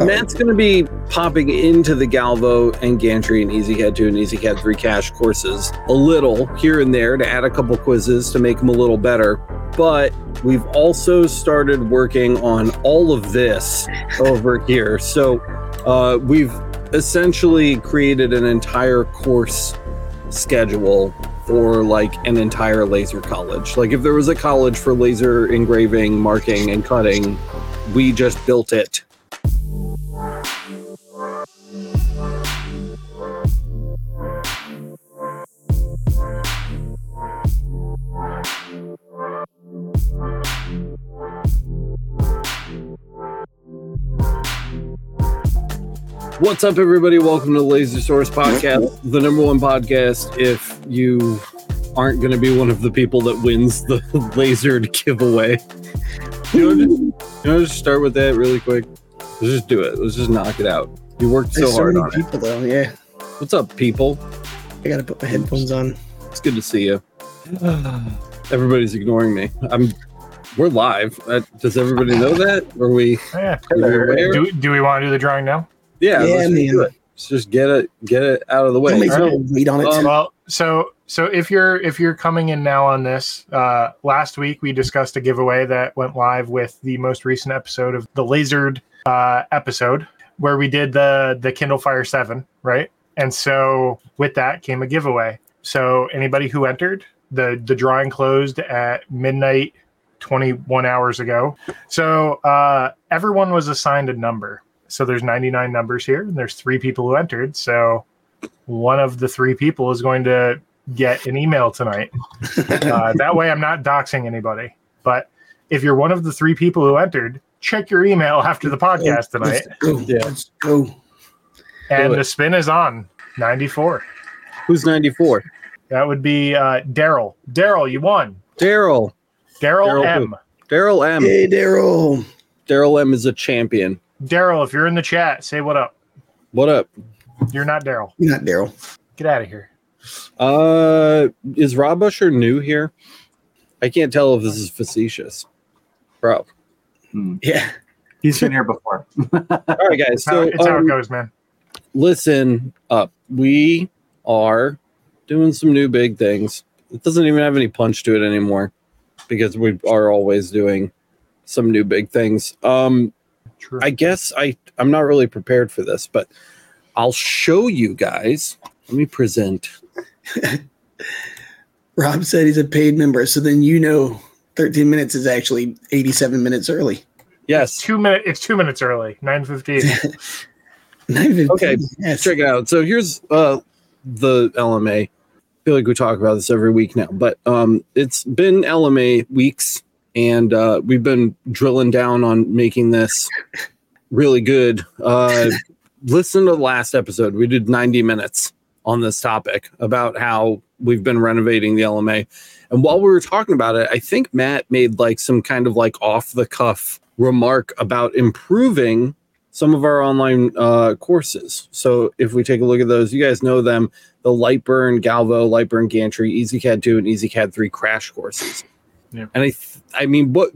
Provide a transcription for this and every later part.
Matt's going to be popping into the Galvo and Gantry and EZCAD 2 and EZCAD 3 cash courses a little here and there to add a couple quizzes to make them a little better. But we've also started working on all of this over here. So uh, we've essentially created an entire course schedule for like an entire laser college. Like if there was a college for laser engraving, marking, and cutting, we just built it. What's up, everybody? Welcome to the Laser Source Podcast, the number one podcast. If you aren't going to be one of the people that wins the lasered giveaway, you know, just start with that really quick. Let's just do it. Let's just knock it out. You worked so There's so hard many on it. people though. Yeah, What's up, people? I gotta put my headphones on. It's good to see you. Everybody's ignoring me. I'm. We're live. Uh, does everybody know that? Are we? Yeah. Are you aware? Do, do we want to do the drawing now? Yeah. Yeah, let's just do it. Let's just get it. Get it out of the way. Don't make All wait on it. Um, well, so so if you're if you're coming in now on this, uh, last week we discussed a giveaway that went live with the most recent episode of the Lasered uh, episode where we did the the Kindle Fire Seven, right? And so with that came a giveaway. So anybody who entered, the the drawing closed at midnight 21 hours ago. So uh, everyone was assigned a number. So there's 99 numbers here, and there's three people who entered. So one of the three people is going to get an email tonight. Uh, that way, I'm not doxing anybody. But if you're one of the three people who entered, check your email after the podcast tonight. Let's go. Yeah. Let's go. And the spin is on 94. Who's 94? That would be uh, Daryl. Daryl, you won. Daryl. Daryl Daryl M. Daryl M. Hey, Daryl. Daryl M is a champion. Daryl, if you're in the chat, say what up. What up? You're not Daryl. You're not Daryl. Get out of here. Uh, is Rob Usher new here? I can't tell if this is facetious, bro. Yeah. He's been here before. All right, guys. It's, how, So it's how it um, goes, man. listen up. We are doing some new big things. It doesn't even have any punch to it anymore because we are always doing some new big things. Um, True. I guess I I'm not really prepared for this, but I'll show you guys. Let me present. Rob said he's a paid member, so then you know 13 minutes is actually 87 minutes early. Yes, two minute. It's two minutes early. Nine fifteen. 9:15, Okay, Yes. check it out. So here's uh the LMA. I feel like we talk about this every week now, but um it's been LMA weeks and uh we've been drilling down on making this really good. Uh listen to the last episode. We did 90 minutes on this topic about how we've been renovating the LMA. And while we were talking about it, I think Matt made like some kind of like off the cuff remark about improving some of our online uh, courses. So if we take a look at those, you guys know them: the Lightburn, Galvo, Lightburn Gantry, EZCAD 2, and EasyCAD 3 crash courses. Yeah. And I, th- I mean, what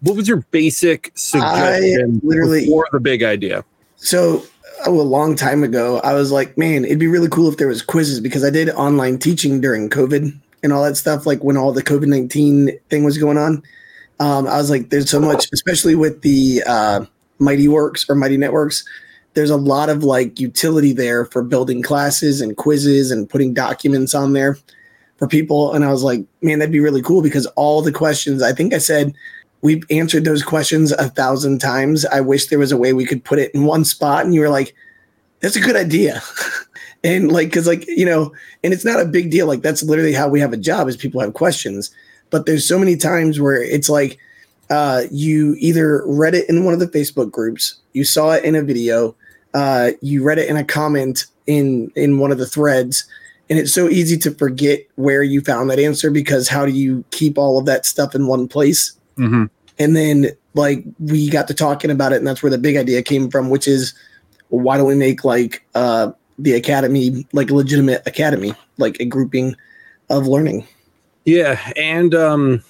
what was your basic suggestion literally- for the big idea? So, oh, a long time ago, I was like, man, it'd be really cool if there was quizzes because I did online teaching during COVID and all that stuff. Like when all the COVID nineteen thing was going on, um, I was like, there's so much, especially with the uh, Mighty Works or Mighty Networks. There's a lot of like utility there for building classes and quizzes and putting documents on there for people. And I was like, man, that'd be really cool because all the questions, I think I said we've answered those questions a thousand times. I wish there was a way we could put it in one spot. And you were like, that's a good idea. and like, cause like, you know, and it's not a big deal. Like that's literally how we have a job is people have questions. But there's so many times where it's like, uh, you either read it in one of the Facebook groups, you saw it in a video, uh, you read it in a comment in in one of the threads, and it's so easy to forget where you found that answer because how do you keep all of that stuff in one place? Mm-hmm. And then like we got to talking about it, and that's where the big idea came from, which is why don't we make like uh, the academy like a legitimate academy, like a grouping of learning? Yeah, and um,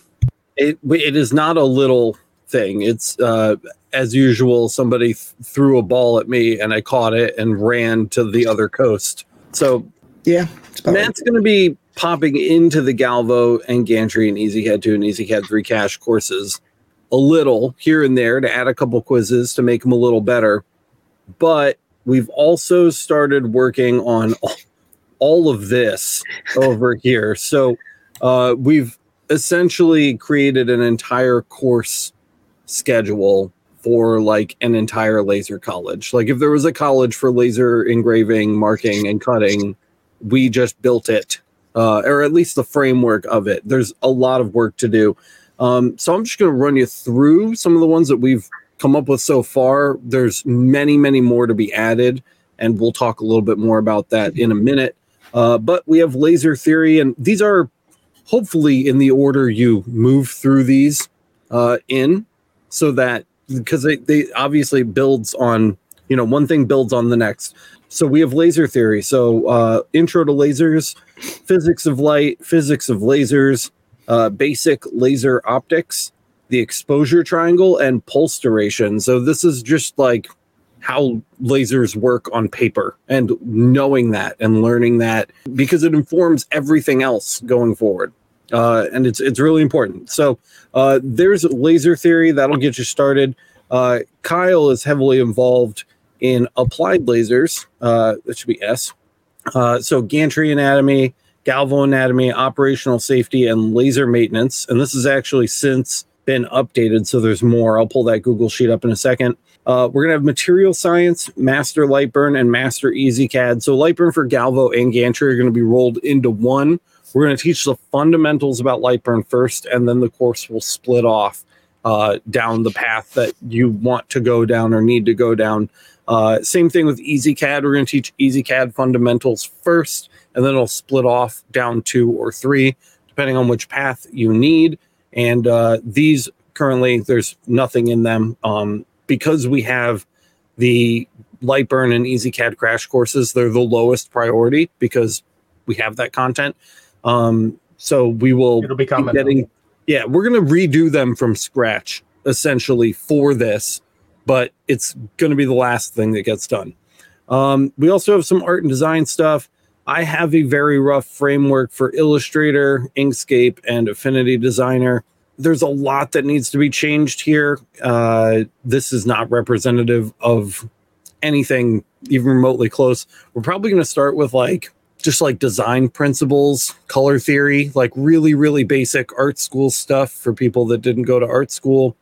it it is not a little thing. It's uh, as usual, somebody th- threw a ball at me and I caught it and ran to the other coast. So Yeah. It's about right. Matt's going to be popping into the Galvo and Gantry and EZCAD 2 and EZCAD 3 cash courses a little here and there to add a couple quizzes to make them a little better. But we've also started working on all, of this over here. So uh, we've essentially created an entire course schedule for like an entire laser college. Like if there was a college for laser engraving, marking, and cutting, we just built it, uh, or at least the framework of it. There's a lot of work to do. Um, so I'm just going to run you through some of the ones that we've come up with so far. There's many, many more to be added, and we'll talk a little bit more about that in a minute. Uh, but we have laser theory, and these are hopefully in the order you move through these uh, in, so that because they, they obviously builds on you know one thing builds on the next. So we have laser theory. So uh, intro to lasers, physics of light, physics of lasers, uh, basic laser optics, the exposure triangle, and pulse duration. So this is just like how lasers work on paper and knowing that and learning that because it informs everything else going forward. Uh, and it's it's really important. So uh, there's laser theory that'll get you started. Uh, Kyle is heavily involved in applied lasers. Uh, that should be S. Uh, so gantry anatomy, galvo anatomy, operational safety, and laser maintenance. And this is actually since been updated, so there's more. I'll pull that Google sheet up in a second. Uh, we're gonna have material science, master Lightburn, and master EZCAD. So Lightburn for Galvo and Gantry are gonna be rolled into one. We're gonna teach the fundamentals about Lightburn first, and then the course will split off uh, down the path that you want to go down or need to go down. Uh, same thing with EZCAD. We're going to teach EZCAD fundamentals first, and then it'll split off down two or three, depending on which path you need. And uh, these currently, there's nothing in them um, because we have the Lightburn and EZCAD crash courses. They're the lowest priority because we have that content. Um, so we will It'll be coming. getting yeah we're going to redo them from scratch essentially for this but it's going to be the last thing that gets done um, we also have some art and design stuff i have a very rough framework for illustrator inkscape and affinity designer there's a lot that needs to be changed here uh, this is not representative of anything even remotely close we're probably going to start with like just like design principles, color theory, like really, really basic art school stuff for people that didn't go to art school.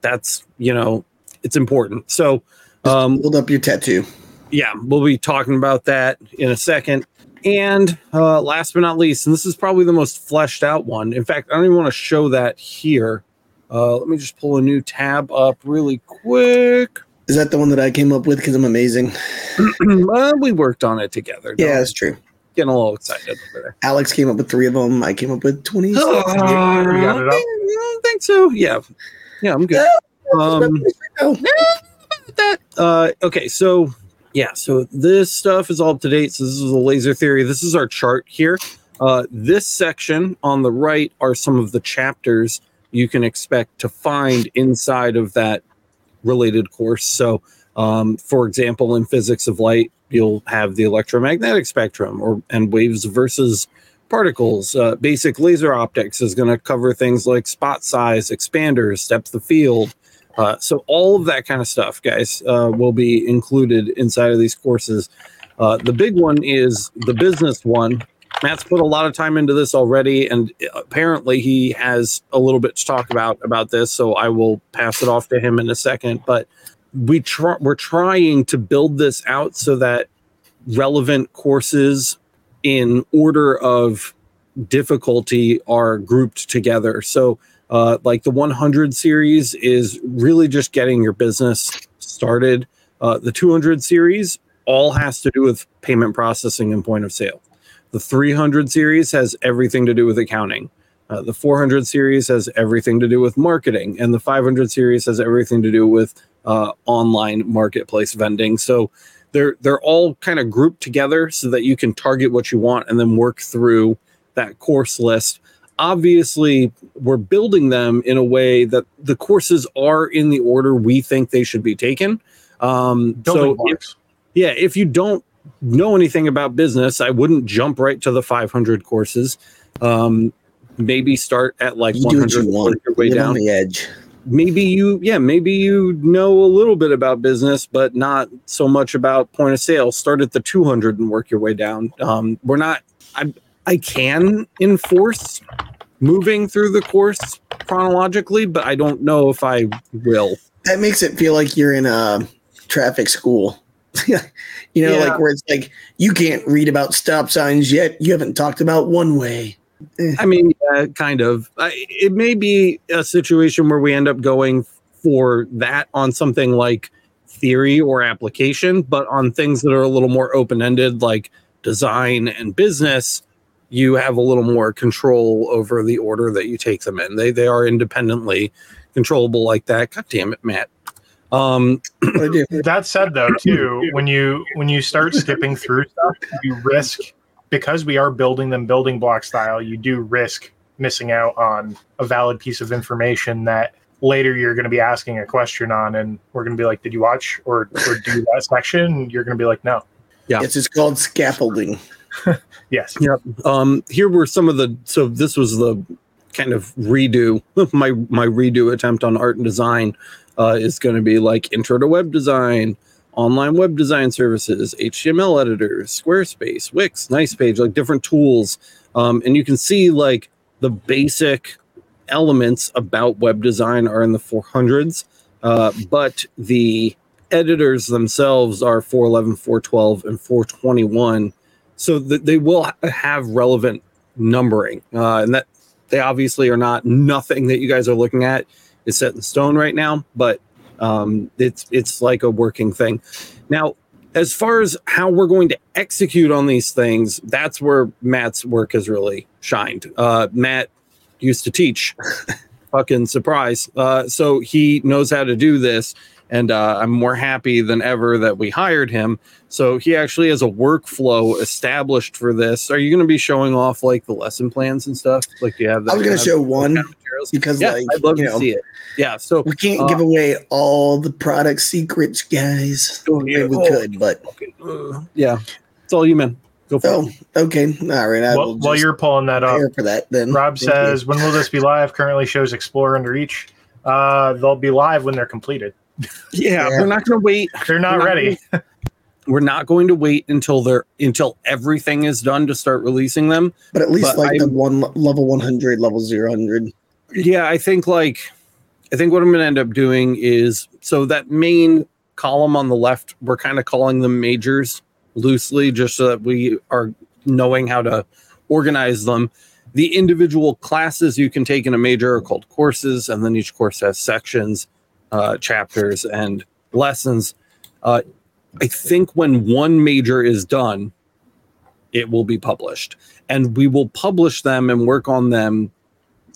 That's, you know, it's important. So, um, Hold up your tattoo. yeah, we'll be talking about that in a second. And uh, last but not least, and this is probably the most fleshed out one. In fact, I don't even want to show that here. Uh, let me just pull a new tab up really quick. Is that the one that I came up with? Because I'm amazing. Uh, we worked on it together. Yeah, Don't that's true. getting a little excited over there. Alex came up with three of them. I came up with 20. You got it up? I think so. Yeah. Yeah, I'm good. Um, Oh, that. Uh, okay, so yeah, so this stuff is all up to date. So this is the laser theory. This is our chart here. Uh, this section on the right are some of the chapters you can expect to find inside of that related course. So, um, for example, in physics of light, you'll have the electromagnetic spectrum or and waves versus particles. Uh, basic laser optics is going to cover things like spot size, expanders, depth of field. Uh, so all of that kind of stuff, guys, uh, will be included inside of these courses. Uh, the big one is the business one. Matt's put a lot of time into this already, and apparently he has a little bit to talk about about this. So I will pass it off to him in a second. But we try, we're trying to build this out so that relevant courses in order of difficulty are grouped together. So uh, like the 100 series is really just getting your business started. Uh, the 200 series all has to do with payment processing and point of sale. The 300 series has everything to do with accounting. Uh, the 400 series has everything to do with marketing, and the 500 series has everything to do with uh, online marketplace vending. So they're they're all kind of grouped together so that you can target what you want and then work through that course list. Obviously we're building them in a way that the courses are in the order we think they should be taken. Um, Building so if, yeah, if you don't know anything about business, I wouldn't jump right to the 500 courses. Um, maybe start at like You do what 100 you work want. your way Live down on the edge. maybe you yeah maybe you know a little bit about business but not so much about point of sale start at the 200 and work your way down um, we're not i i can enforce moving through the course chronologically but i don't know if i will That makes it feel like you're in a traffic school. you know, Yeah. like where it's like you can't read about stop signs yet. You haven't talked about one way. i mean yeah, kind of I, it may be a situation where we end up going for that on something like theory or application but on things that are a little more open-ended like design and business you have a little more control over the order that you take them in they they are independently controllable like that god damn it matt um What I do? That said, though, too, when you when you start skipping through stuff, you risk because we are building them building block style. You do risk missing out on a valid piece of information that later you're going to be asking a question on, and we're going to be like, "Did you watch or or do that section?" You're going to be like, "No." Yeah. It's it's called scaffolding. Yes. Yep. Um, here were some of the. So this was the kind of redo. My my redo attempt on art and design uh, is going to be like intro to web design, online web design services, HTML editors, Squarespace, Wix, Nicepage, like different tools, um, and you can see like the basic elements about web design are in the 400s, uh, but the editors themselves are 411, 412, and 421 so they will have relevant numbering uh, and that they obviously are not nothing that you guys are looking at. Is set in stone right now but um, it's it's like a working thing. Now as far as how we're going to execute on these things that's where matt's work has really shined. Uh, matt used to teach. Fucking surprise. Uh, so he knows how to do this and uh, i'm more happy than ever that we hired him so he actually has a workflow established for this. Are you going to be showing off like the lesson plans and stuff? Like, do you have that? I was going to show one kind of because, Yeah, like, I'd love you to know, see it. Yeah. So we can't Uh, give away all the product secrets, guys. Oh, yeah. we Oh. could, but okay, uh, yeah, it's all you, man. Go for oh, it. okay, all right. I While, will while you're pulling that up, for that. Then Rob Thank you. says, "When will this be live?" Currently shows Explorer under each. Uh, they'll be live when they're completed. Yeah, Yeah. we're not going to wait. They're not We're not ready. We're not going to wait until they're until everything is done to start releasing them. but at least but like the I'm- one level 100, level 000. Yeah, I think like I think what I'm going to end up doing is so that main column on the left, we're kind of calling them majors loosely, just so that we are knowing how to organize them. The individual classes you can take in a major are called courses, and then each course has sections, uh, chapters, and lessons. Uh, I think when one major is done, it will be published, and we will publish them and work on them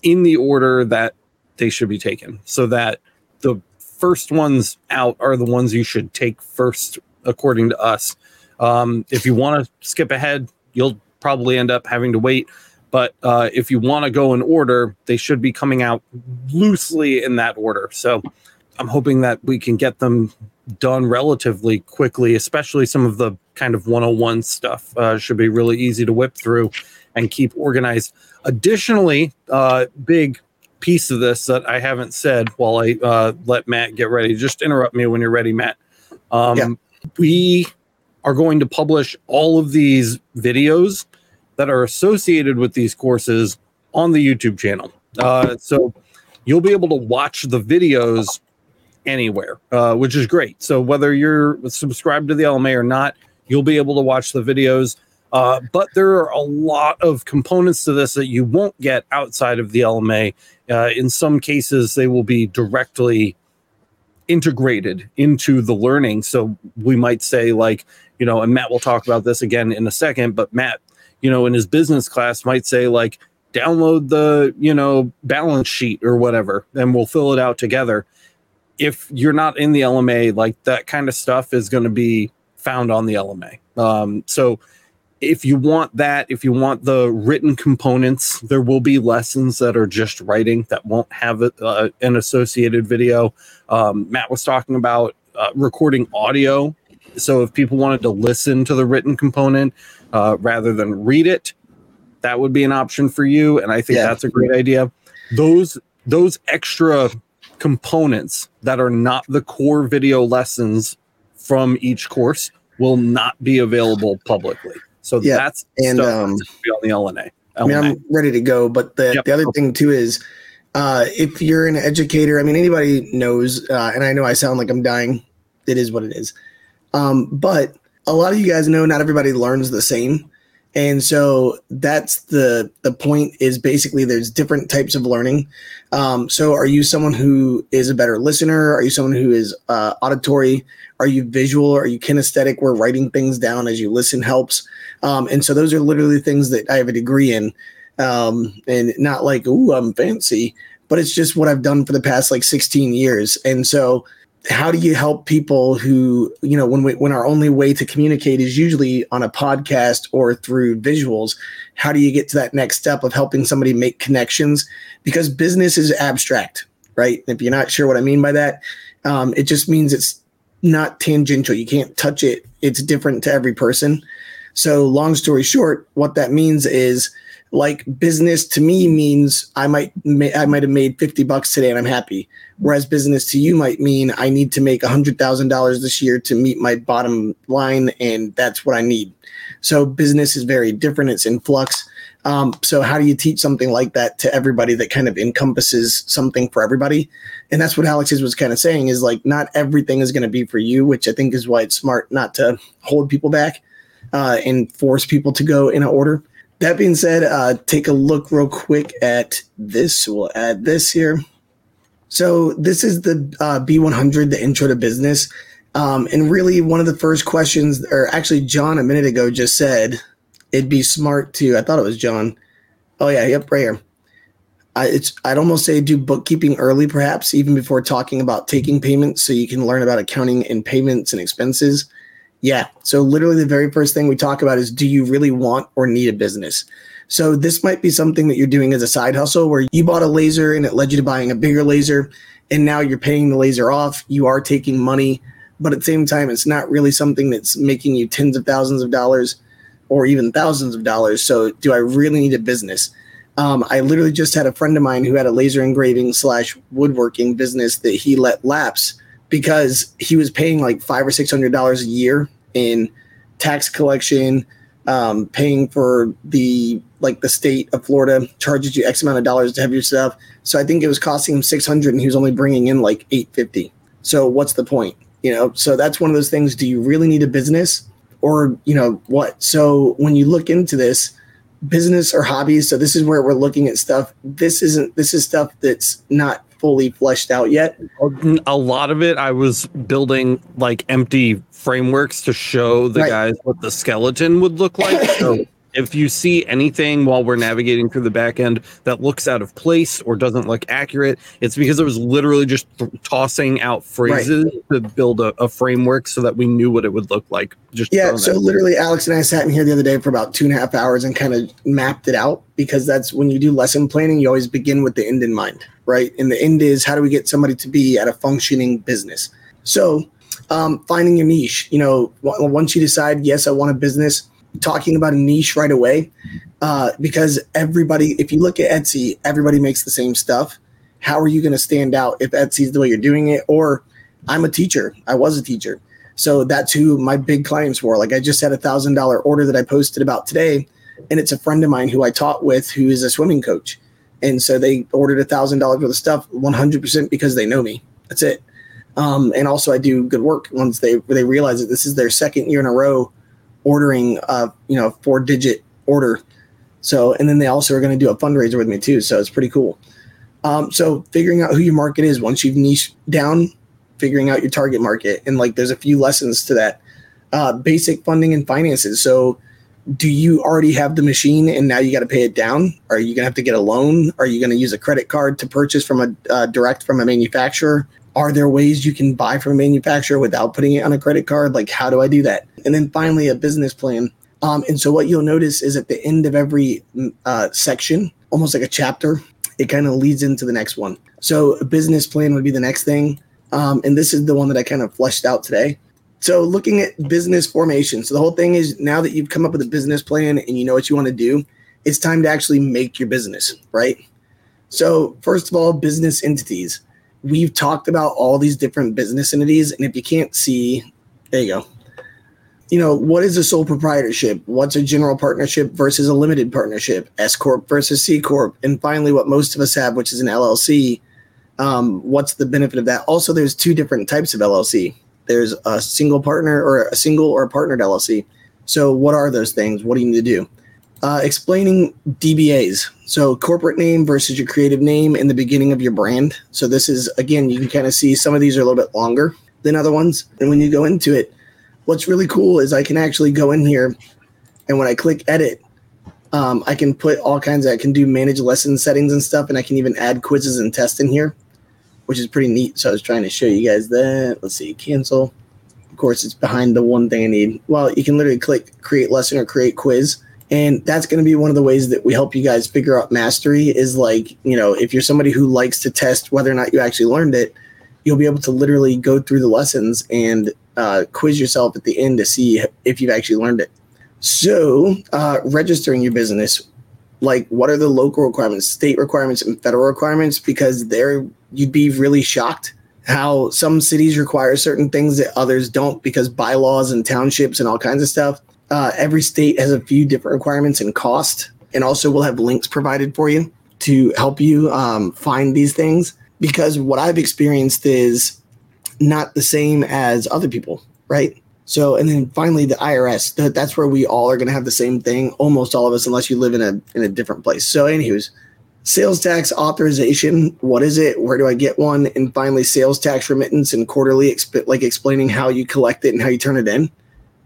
in the order that they should be taken so that the first ones out are the ones you should take first according to us um, if you want to skip ahead you'll probably end up having to wait but uh, if you want to go in order they should be coming out loosely in that order so i'm hoping that we can get them done relatively quickly especially some of the kind of 101 stuff uh, should be really easy to whip through and keep organized Additionally, uh, big piece of this that I haven't said while I uh, let Matt get ready. Just interrupt me when you're ready, Matt. Um, Yeah. We are going to publish all of these videos that are associated with these courses on the YouTube channel. Uh, so you'll be able to watch the videos anywhere, uh, which is great. So whether you're subscribed to the LMA or not, you'll be able to watch the videos. Uh, but there are a lot of components to this that you won't get outside of the LMA. Uh, in some cases, they will be directly integrated into the learning. So we might say, like, you know, and Matt will talk about this again in a second, but Matt, you know, in his business class might say, like, download the, you know, balance sheet or whatever, and we'll fill it out together. If you're not in the LMA, like that kind of stuff is going to be found on the LMA. Um, so, if you want that, if you want the written components, there will be lessons that are just writing that won't have a, uh, an associated video. Um, Matt was talking about uh, recording audio. So if people wanted to listen to the written component uh, rather than read it, that would be an option for you. And I think Yeah. that's a great idea. Those those extra components that are not the core video lessons from each course will not be available publicly. So Yeah, that's and, stuff um, be on the LMA. I mean, I'm ready to go. But the, Yep. the other thing too is, uh, if you're an educator, I mean, anybody knows, uh, and I know I sound like I'm dying. It is what it is. Um, but a lot of you guys know not everybody learns the same. And so that's the the point is basically there's different types of learning. Um, so are you someone who is a better listener? Are you someone who is uh, auditory? Are you visual? Are you kinesthetic where writing things down as you listen helps? Um, and so those are literally things that I have a degree in. Um, and not like, ooh, I'm fancy, but it's just what I've done for the past like 16 years. And so how do you help people who, you know, when we, when our only way to communicate is usually on a podcast or through visuals, how do you get to that next step of helping somebody make connections? Because business is abstract, right? If you're not sure what I mean by that, um, it just means it's not tangential. You can't touch it. It's different to every person. So, long story short, what that means is like business to me means I might ma- I might have made 50 bucks today and I'm happy. Whereas business to you might mean I need to make $100,000 this year to meet my bottom line and that's what I need. So business is very different, it's in flux. Um, so how do you teach something like that to everybody that kind of encompasses something for everybody? And that's what Alex was kind of saying is like not everything is going to be for you, which I think is why it's smart not to hold people back uh, and force people to go in an order. That being said, uh, take a look real quick at this. We'll add this here. So this is the uh, B100, the intro to business. Um, and really one of the first questions, or actually John a minute ago just said, it'd be smart to, I thought it was John. Oh yeah, yep, right here. I, it's, I'd almost say do bookkeeping early, perhaps even before talking about taking payments so you can learn about accounting and payments and expenses. Yeah. So literally the very first thing we talk about is do you really want or need a business? So this might be something that you're doing as a side hustle where you bought a laser and it led you to buying a bigger laser and now you're paying the laser off. You are taking money, but at the same time it's not really something that's making you tens of thousands of dollars or even thousands of dollars. So do I really need a business? Um, I literally just had a friend of mine who had a laser engraving slash woodworking business that he let lapse because he was paying like five or six hundred dollars a year in tax collection, um, paying for the like the state of Florida charges you X amount of dollars to have your stuff. So I think it was costing him six hundred, and he was only bringing in like eight fifty. So what's the point? You know, so that's one of those things. Do you really need a business, or you know what? So when you look into this, business or hobbies. So this is where we're looking at stuff. This isn't. This is stuff that's not fully fleshed out yet. a lot of it i was building like empty frameworks to show the Right. guys what the skeleton would look like so if you see anything while we're navigating through the back end that looks out of place or doesn't look accurate it's because it was literally just th- tossing out phrases to build a, a framework so that we knew what it would look like just Yeah. So literally, Alex and I sat in here the other day for about two and a half hours and kind of mapped it out because that's when you do lesson planning, you always begin with the end in mind, right? And the end is how do we get somebody to be at a functioning business? So, um, finding your niche, you know, once you decide, yes, I want a business, talking about a niche right away, uh, because everybody, if you look at Etsy, everybody makes the same stuff. How are you going to stand out if Etsy's the way you're doing it? Or I'm a teacher, I was a teacher. So that's who my big clients were. Like I just had a thousand dollar order that I posted about today, and it's a friend of mine who I taught with who is a swimming coach. And so they ordered a thousand dollars worth of stuff 100% because they know me. That's it. Um, and also I do good work once they they realize that this is their second year in a row ordering uh you know four digit order. So and then they also are going to do a fundraiser with me too. So it's pretty cool. Um, so figuring out who your market is once you've niche down, figuring out your target market and like there's a few lessons to that. Uh, basic funding and finances. So do you already have the machine and now you got to pay it down? Are you going to have to get a loan? Are you going to use a credit card to purchase from a uh, direct from a manufacturer? Are there ways you can buy from a manufacturer without putting it on a credit card? Like, how do I do that? And then finally, a business plan. Um, and so what you'll notice is at the end of every mm, uh, section, almost like a chapter, it kind of leads into the next one. So a business plan would be the next thing. Um, and this is the one that I kind of fleshed out today. So looking at business formation. So the whole thing is now that you've come up with a business plan and you know what you want to do, it's time to actually make your business, right? So first of all, business entities. We've talked about all these different business entities, and if you can't see, there you go. You know, what is a sole proprietorship? What's a general partnership versus a limited partnership? S corp versus C corp, and finally, what most of us have, which is an LLC. Um, what's the benefit of that? Also, there's two different types of LLC there's a single partner or a single or a partnered LLC. So, what are those things? What do you need to do? Uh, explaining DBAs. So, corporate name versus your creative name in the beginning of your brand. So, this is again, you can kind of see some of these are a little bit longer than other ones. And when you go into it, what's really cool is I can actually go in here and when I click edit, um, I can put all kinds of, I can do manage lesson settings and stuff, and I can even add quizzes and tests in here which is pretty neat. So I was trying to show you guys that. Let's see, cancel. Of course, it's behind the one thing I need. Well, you can literally click create lesson or create quiz. And that's going to be one of the ways that we help you guys figure out mastery is like, you know, if you're somebody who likes to test whether or not you actually learned it, you'll be able to literally go through the lessons and uh, quiz yourself at the end to see if you've actually learned it. So, uh, registering your business, like what are the local requirements, state requirements, and federal requirements? Because they're you'd be really shocked how some cities require certain things that others don't because bylaws and townships and all kinds of stuff. Uh, every state has a few different requirements and cost, and also we'll have links provided for you to help you um, find these things. Because what I've experienced is not the same as other people, right? So, and then finally, the IRS. that's where we all are going to have the same thing, almost all of us, unless you live in a in a different place. So, anyways, sales tax authorization what is it where do i get one and finally sales tax remittance and quarterly exp- like explaining how you collect it and how you turn it in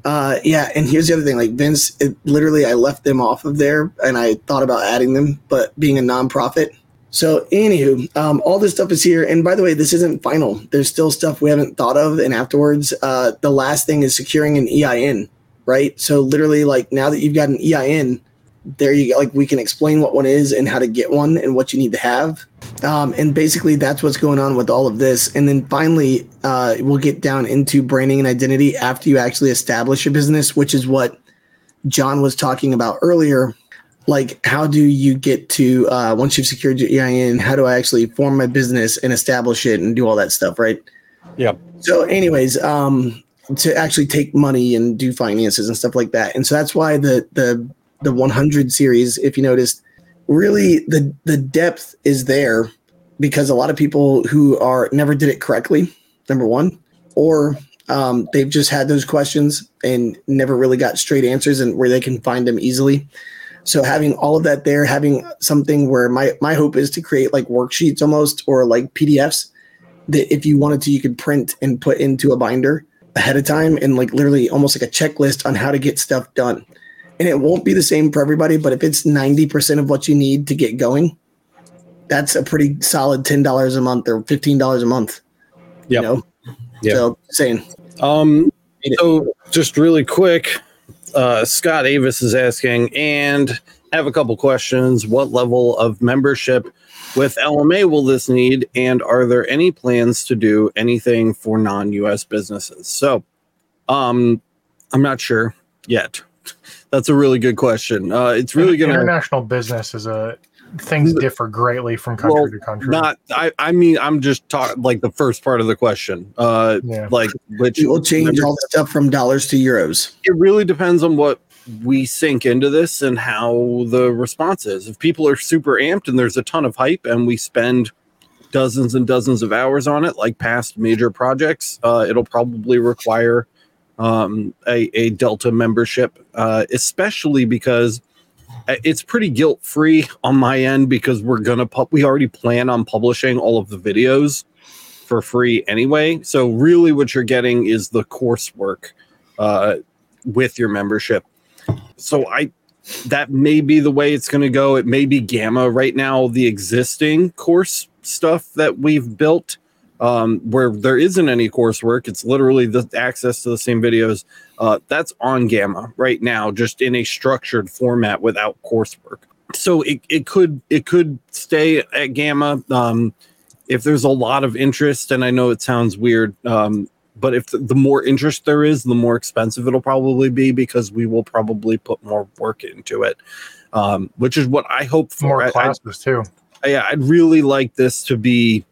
uh, yeah and here's the other thing like vince it, literally i left them off of there and i thought about adding them but being a nonprofit. So anywho um, all this stuff is here and by the way this isn't final. There's still stuff we haven't thought of and afterwards uh, the last thing is securing an ein right? So literally like now that you've got an ein there you go. Like we can explain what one is and how to get one and what you need to have. Um, and basically, that's what's going on with all of this. And then finally, uh, we'll get down into branding and identity after you actually establish a business, which is what John was talking about earlier. Like, how do you get to uh, once you've secured your EIN? How do I actually form my business and establish it and do all that stuff, right? Yeah. So, anyways, um, to actually take money and do finances and stuff like that, and so that's why the the the 100 series, if you noticed, really the the depth is there because a lot of people who are never did it correctly, number one, or um, they've just had those questions and never really got straight answers and where they can find them easily. So having all of that there, having something where my my hope is to create like worksheets almost or like PDFs that if you wanted to, you could print and put into a binder ahead of time and like literally almost like a checklist on how to get stuff done and it won't be the same for everybody, but if it's 90% of what you need to get going, that's a pretty solid $10 a month or $15 a month. Yeah. You know? Yeah. So saying. Um, so just really quick, uh, Scott Avis is asking, and I have a couple questions. What level of membership with LMA will this need? And are there any plans to do anything for non US businesses? So, um, I'm not sure yet. That's a really good question. Uh, it's really going to international business is a things differ greatly from country well, to country. Not, I, I mean, I'm just talking like the first part of the question. Uh, yeah. like which will change all the stuff from dollars to euros. It really depends on what we sink into this and how the response is. If people are super amped and there's a ton of hype and we spend dozens and dozens of hours on it, like past major projects, uh, it'll probably require um, a, a Delta membership, uh, especially because it's pretty guilt free on my end because we're gonna pub- we already plan on publishing all of the videos for free anyway. So really, what you're getting is the coursework uh, with your membership. So I that may be the way it's going to go. It may be Gamma right now. The existing course stuff that we've built um, where there isn't any coursework. It's literally the access to the same videos. Uh, that's on Gamma right now, just in a structured format without coursework. So it, it could it could stay at Gamma um, if there's a lot of interest. And I know it sounds weird, um, but if the, the more interest there is, the more expensive it'll probably be because we will probably put more work into it, um, which is what I hope for. More I- I- classes too. yeah, I'd really like this to be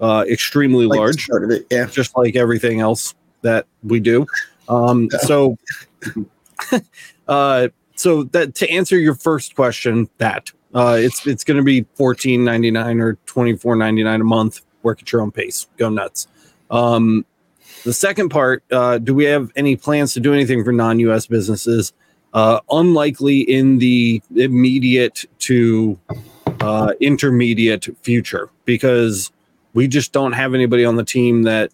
uh, extremely Like large, it. Yeah. just like everything else that we do. Um, Yeah. So, uh, so that to answer your first question, that uh, it's it's going to be fourteen ninety nine or twenty four ninety nine a month. Work at your own pace. Go nuts. Um, the second part, uh, do we have any plans to do anything for non US businesses? Uh, unlikely in the immediate to uh, intermediate future because we just don't have anybody on the team that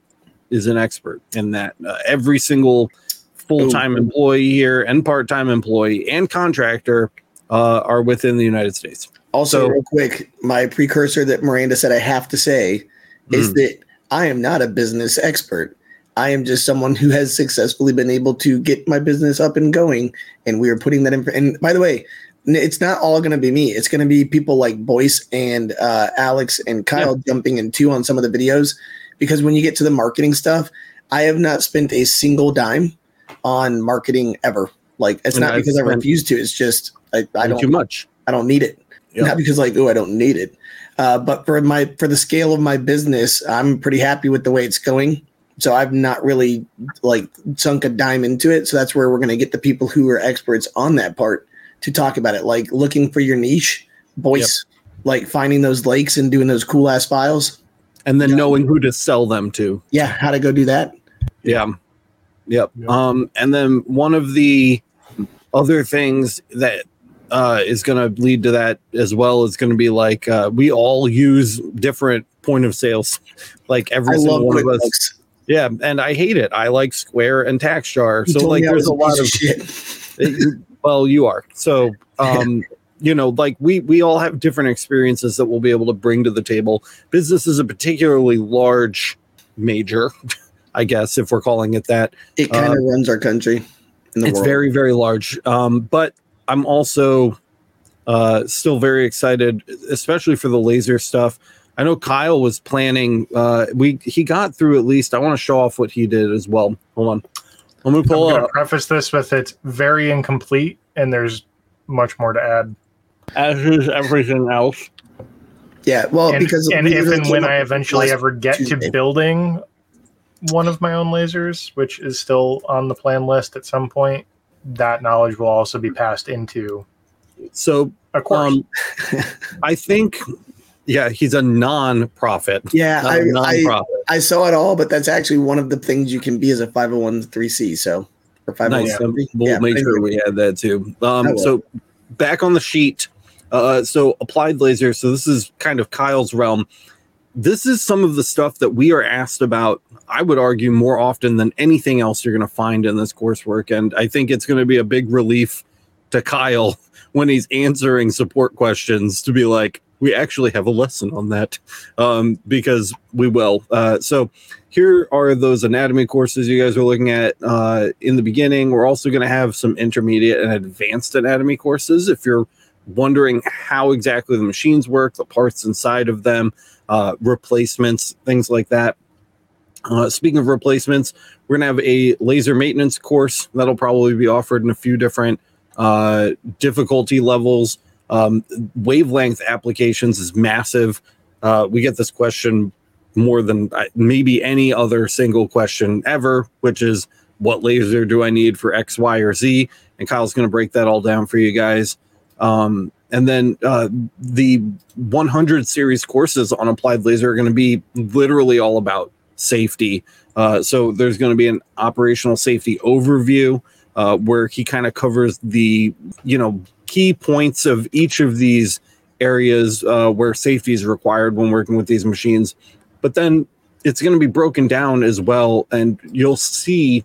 is an expert in that. Uh, every single full time employee here and part time employee and contractor uh, are within the United States. Also, So- real quick, my precursor that Miranda said I have to say is Mm. that I am not a business expert. I am just someone who has successfully been able to get my business up and going. And we are putting that in. And by the way, it's not all going to be me. It's going to be people like Boyce and uh, Alex and Kyle jumping in too on some of the videos. Because when you get to the marketing stuff, I have not spent a single dime on marketing ever. Like it's And not I've because I refuse to. It's just I, I don't too much. I don't need it. Yeah. Not because like, oh, I don't need it. Uh, but for my for the scale of my business, I'm pretty happy with the way it's going. So I've not really like sunk a dime into it. So that's where we're gonna get the people who are experts on that part to talk about it. Like looking for your niche, voice, like finding those lakes and doing those cool ass files. And then Yeah. knowing who to sell them to. Yeah, how to go do that. Yeah. Yep. Yeah. Um, and then one of the other things that uh, is going to lead to that as well is going to be like uh, we all use different point of sales, like every I single one of us. QuickBooks. Yeah, and I hate it. I like Square and TaxJar. You So like, there's a lot of shit. well, you are. So, um, you know, like we we all have different experiences that we'll be able to bring to the table. Business is a particularly large major, I guess, if we're calling it that. It kind of runs our country in the it's world. very very large. Um, but I'm also uh, still very excited, especially for the laser stuff. I know Kyle was planning. Uh, we he got through at least. I want to show off what he did as well. Hold on. Let me I'm going to up. preface this with it's very incomplete and there's much more to add. As is everything else. yeah, well, and, because and we if and when I eventually ever get Tuesday. to building one of my own lasers, which is still on the plan list at some point, that knowledge will also be passed into So a course. Um, I think, yeah, he's a non-profit. Yeah, I, a I non-profit. I saw it all, but that's actually one of the things you can be as a 501c. So, or 501c. nice. We'll Yeah, make sure we had that too. Um, so back on the sheet. Uh, so applied laser. So this is kind of Kyle's realm. This is some of the stuff that we are asked about. I would argue more often than anything else you're going to find in this coursework, and I think it's going to be a big relief to Kyle when he's answering support questions to be like, we actually have a lesson on that um, because we will. Uh, so here are those anatomy courses you guys are looking at uh, in the beginning. We're also going to have some intermediate and advanced anatomy courses. If you're wondering how exactly the machines work, the parts inside of them, uh, replacements, things like that. Uh, speaking of replacements, we're going to have a laser maintenance course that'll probably be offered in a few different uh, difficulty levels. Um, wavelength applications is massive. Uh, we get this question more than uh, maybe any other single question ever, which is what laser do I need for X, Y, or Z? And Kyle's going to break that all down for you guys. Um, and then uh, the 100 series courses on applied laser are going to be literally all about safety. Uh, so there's going to be an operational safety overview uh, where he kind of covers the you know key points of each of these areas uh, where safety is required when working with these machines. But then it's going to be broken down as well, and you'll see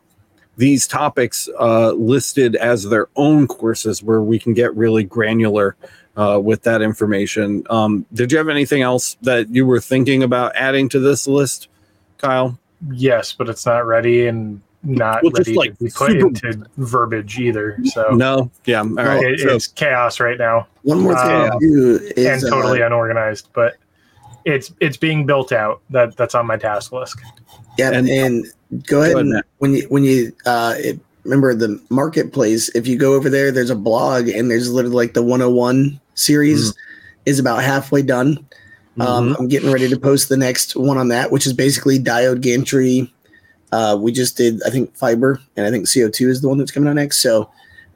these topics uh, listed as their own courses where we can get really granular uh, with that information. Um, did you have anything else that you were thinking about adding to this list, Kyle? Yes, but it's not ready and not Well, just ready like to be put super- into verbiage either. So No, yeah, all right. it, so- it's chaos right now One more thing to do is and totally uh, unorganized, but it's it's being built out. That that's on my task list. yeah, and- and, go ahead ahead, and Matt. when you when you uh, it, remember the marketplace. If you go over there, there's a blog, and there's literally like the 101 series is about halfway done. Um, Mhm. I'm getting ready to post the next one on that, which is basically diode gantry. Uh, we just did, I think, fiber, and I think CO2 is the one that's coming out next. So,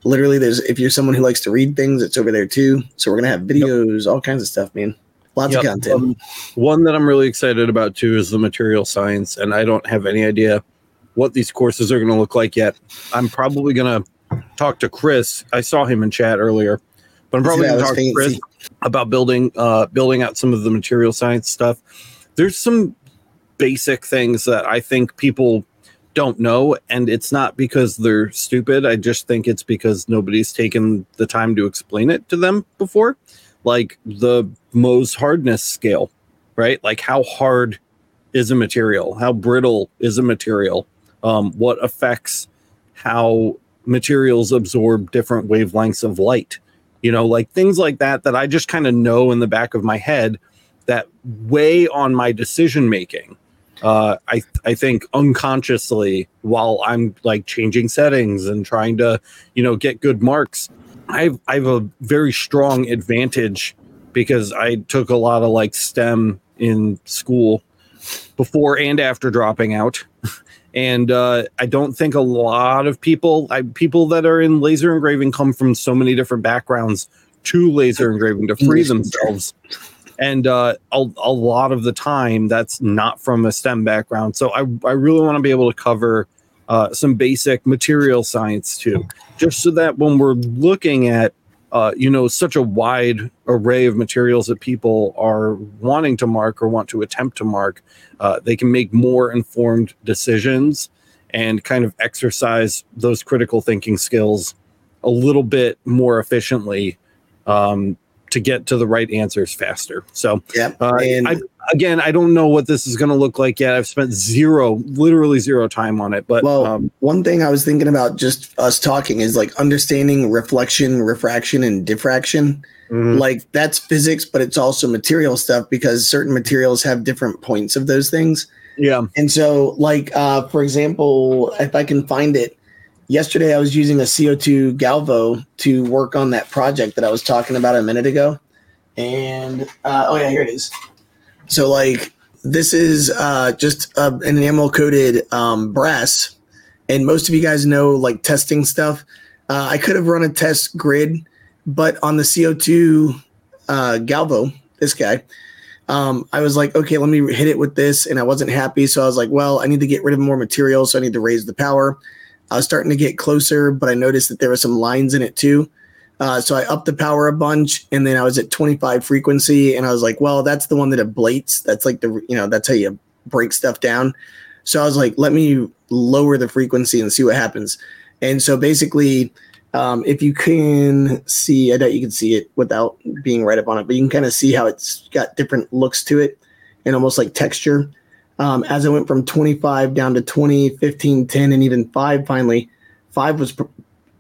literally, there's if you're someone who likes to read things, it's over there too. So we're gonna have videos, all kinds of stuff, man. Lots Yep. of content. Um, one that I'm really excited about too is the material science, and I don't have any idea what these courses are going to look like yet. I'm probably going to talk to Chris. I saw him in chat earlier, but I'm probably Yeah, gonna talk to Chris about building uh, building out some of the material science stuff. There's some basic things that I think people don't know, and it's not because they're stupid. I just think it's because nobody's taken the time to explain it to them before, like the Mohs hardness scale, right? Like how hard is a material, how brittle is a material, um, what affects how materials absorb different wavelengths of light you know like things like that that i just kind of know in the back of my head that weigh on my decision making uh i i think unconsciously while i'm like changing settings and trying to you know get good marks i've i have a very strong advantage because i took a lot of like stem in school before and after dropping out and uh, I don't think a lot of people, I, people that are in laser engraving, come from so many different backgrounds to laser engraving to free themselves. And uh, a, a lot of the time, that's not from a STEM background. So I, I really want to be able to cover uh, some basic material science too, just so that when we're looking at uh, you know such a wide array of materials that people are wanting to mark or want to attempt to mark uh, they can make more informed decisions and kind of exercise those critical thinking skills a little bit more efficiently um, to get to the right answers faster. So, Yep. uh, and I, again, I don't know what this is going to look like yet. I've spent zero, literally zero time on it. But Well, um, one thing I was thinking about just us talking is like understanding reflection, refraction, and diffraction. mhm, Like that's physics, but it's also material stuff because certain materials have different points of those things. yeah, And so, like, uh, for example, if I can find it, yesterday I was using a CO2 Galvo to work on that project that I was talking about a minute ago. And, uh, oh, yeah, here it is. So, like, this is uh, just uh, an enamel coated um, brass. And most of you guys know, like, testing stuff. Uh, I could have run a test grid, but on the CO2 uh, Galvo, this guy, um, I was like, okay, let me hit it with this, and I wasn't happy. So I was like, well, I need to get rid of more material, so I need to raise the power. I was starting to get closer, but I noticed that there were some lines in it too. Uh, so I upped the power a bunch, and then I was at 25 frequency, and I was like, well, that's the one that ablates. That's like the you know that's how you break stuff down. So I was like, let me lower the frequency and see what happens. And so basically, um, if you can see, I doubt you can see it without being right up on it, but you can kind of see how it's got different looks to it and almost like texture. Um, as I went from 25 down to 20, 15, 10, and even five, finally, five was per-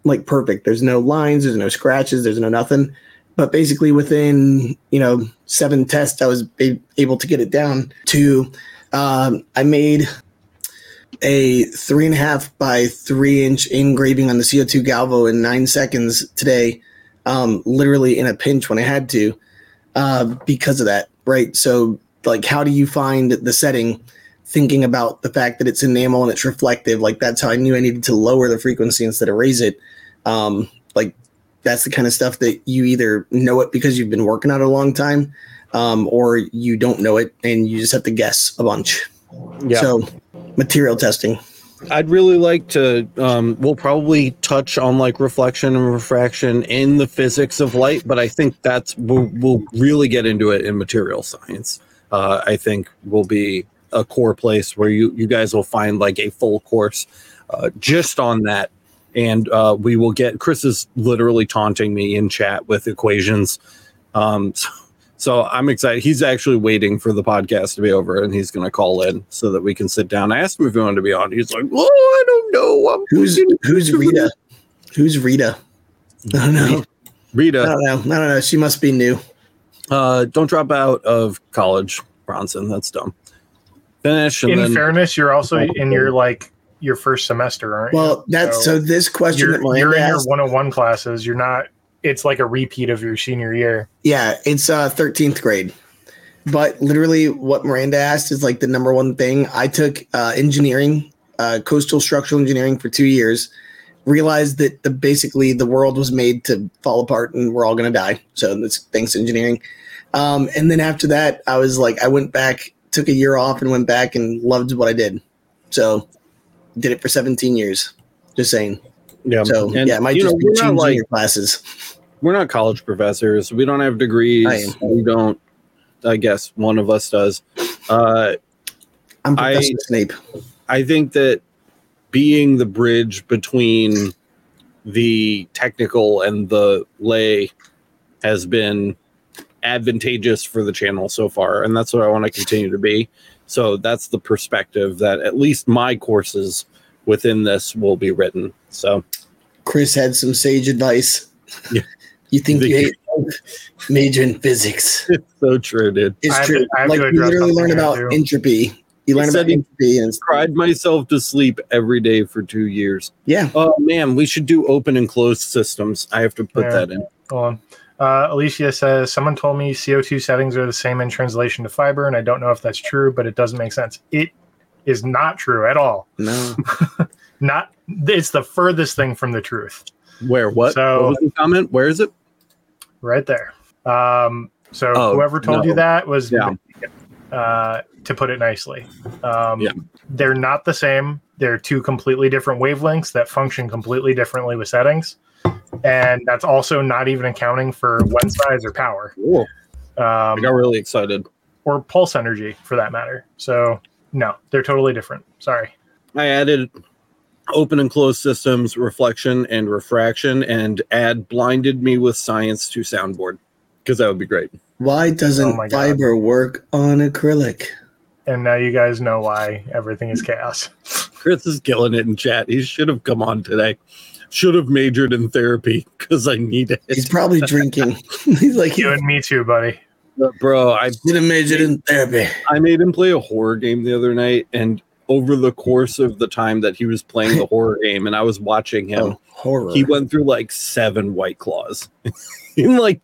like perfect. There's no lines, there's no scratches, there's no nothing. But basically, within you know seven tests, I was a- able to get it down to. Um, I made a three and a half by three inch engraving on the CO2 Galvo in nine seconds today, um, literally in a pinch when I had to, uh, because of that, right? So, like, how do you find the setting? Thinking about the fact that it's enamel and it's reflective, like that's how I knew I needed to lower the frequency instead of raise it. Um, like that's the kind of stuff that you either know it because you've been working on it a long time, um, or you don't know it and you just have to guess a bunch. yeah. So, material testing. I'd really like to. Um, we'll probably touch on like reflection and refraction in the physics of light, but I think that's we'll, we'll really get into it in material science. Uh, I think will be a core place where you you guys will find like a full course. uh, just on that. And uh, we will get Chris is literally taunting me in chat with equations. Um, so, so I'm excited. He's actually waiting for the podcast to be over and he's going to call in so that we can sit down. I asked him if he wanted to be on. He's like, Oh, I don't know. I'm Who's who's Rita? Who's Rita? I don't know. Rita. I don't know. I don't know. She must be new. Uh, don't drop out of college, Bronson. That's dumb. Finish and In then fairness, you're also in your like your first semester, aren't you? Well, that's so. This question you're, that Miranda you're in your 101 classes. You're not. It's like a repeat of your senior year. yeah, it's uh 13th grade. But literally, what Miranda asked is like the number one thing. I took uh, engineering, uh, coastal structural engineering for two years. Realized that the basically the world was made to fall apart and we're all gonna die. So that's thanks engineering. Um, and then after that, I was like, I went back, took a year off, and went back and loved what I did. So did it for 17 years. Just saying. yeah. So And, yeah, it might you know, be changing like your classes. we're not college professors. We don't have degrees. I. We don't. I guess one of us does. Uh, I'm I- Professor Snape. I think that being the bridge between the technical and the lay has been advantageous for the channel so far, and that's what I want to continue to be. So that's the perspective that at least my courses within this will be written. So Chris had some sage advice. Yeah. you think The- you hate major in physics? it's so true, dude. It's I true. to- like you literally learn about too. entropy. You learn said about entropy, and Cried myself to sleep every day for two years. yeah, Oh man, we should do open and closed systems. I have to put Yeah. that in. Hold on. Uh, Alicia says, Someone told me CO2 settings are the same in translation to fiber, and I don't know if that's true, but it doesn't make sense. It is not true at all. no, Not, it's the furthest thing from the truth, Where? What? So- what was the comment? Where is it? right there. Um, so Oh, whoever told no. you that was, Yeah. Uh, to put it nicely, um, Yeah. they're not the same. They're two completely different wavelengths that function completely differently with settings. And that's also not even accounting for one size or power. Cool. I Um, got really excited. or pulse energy for that matter. So no, they're totally different. Sorry. I added open and closed systems, reflection and refraction, and add blinded me with science to soundboard because that would be great. Why Oh doesn't my God. fiber work on acrylic? And now you guys know why everything is chaos. Chris is killing it in chat. He should have come on today. Should have majored in therapy because I need it. He's probably drinking. He's like, You and me too, buddy. But bro, I should have major in therapy. I made him play a horror game the other night, and over the course of the time that he was playing the horror game, and I was watching him, Oh, horror. he went through like seven white claws in like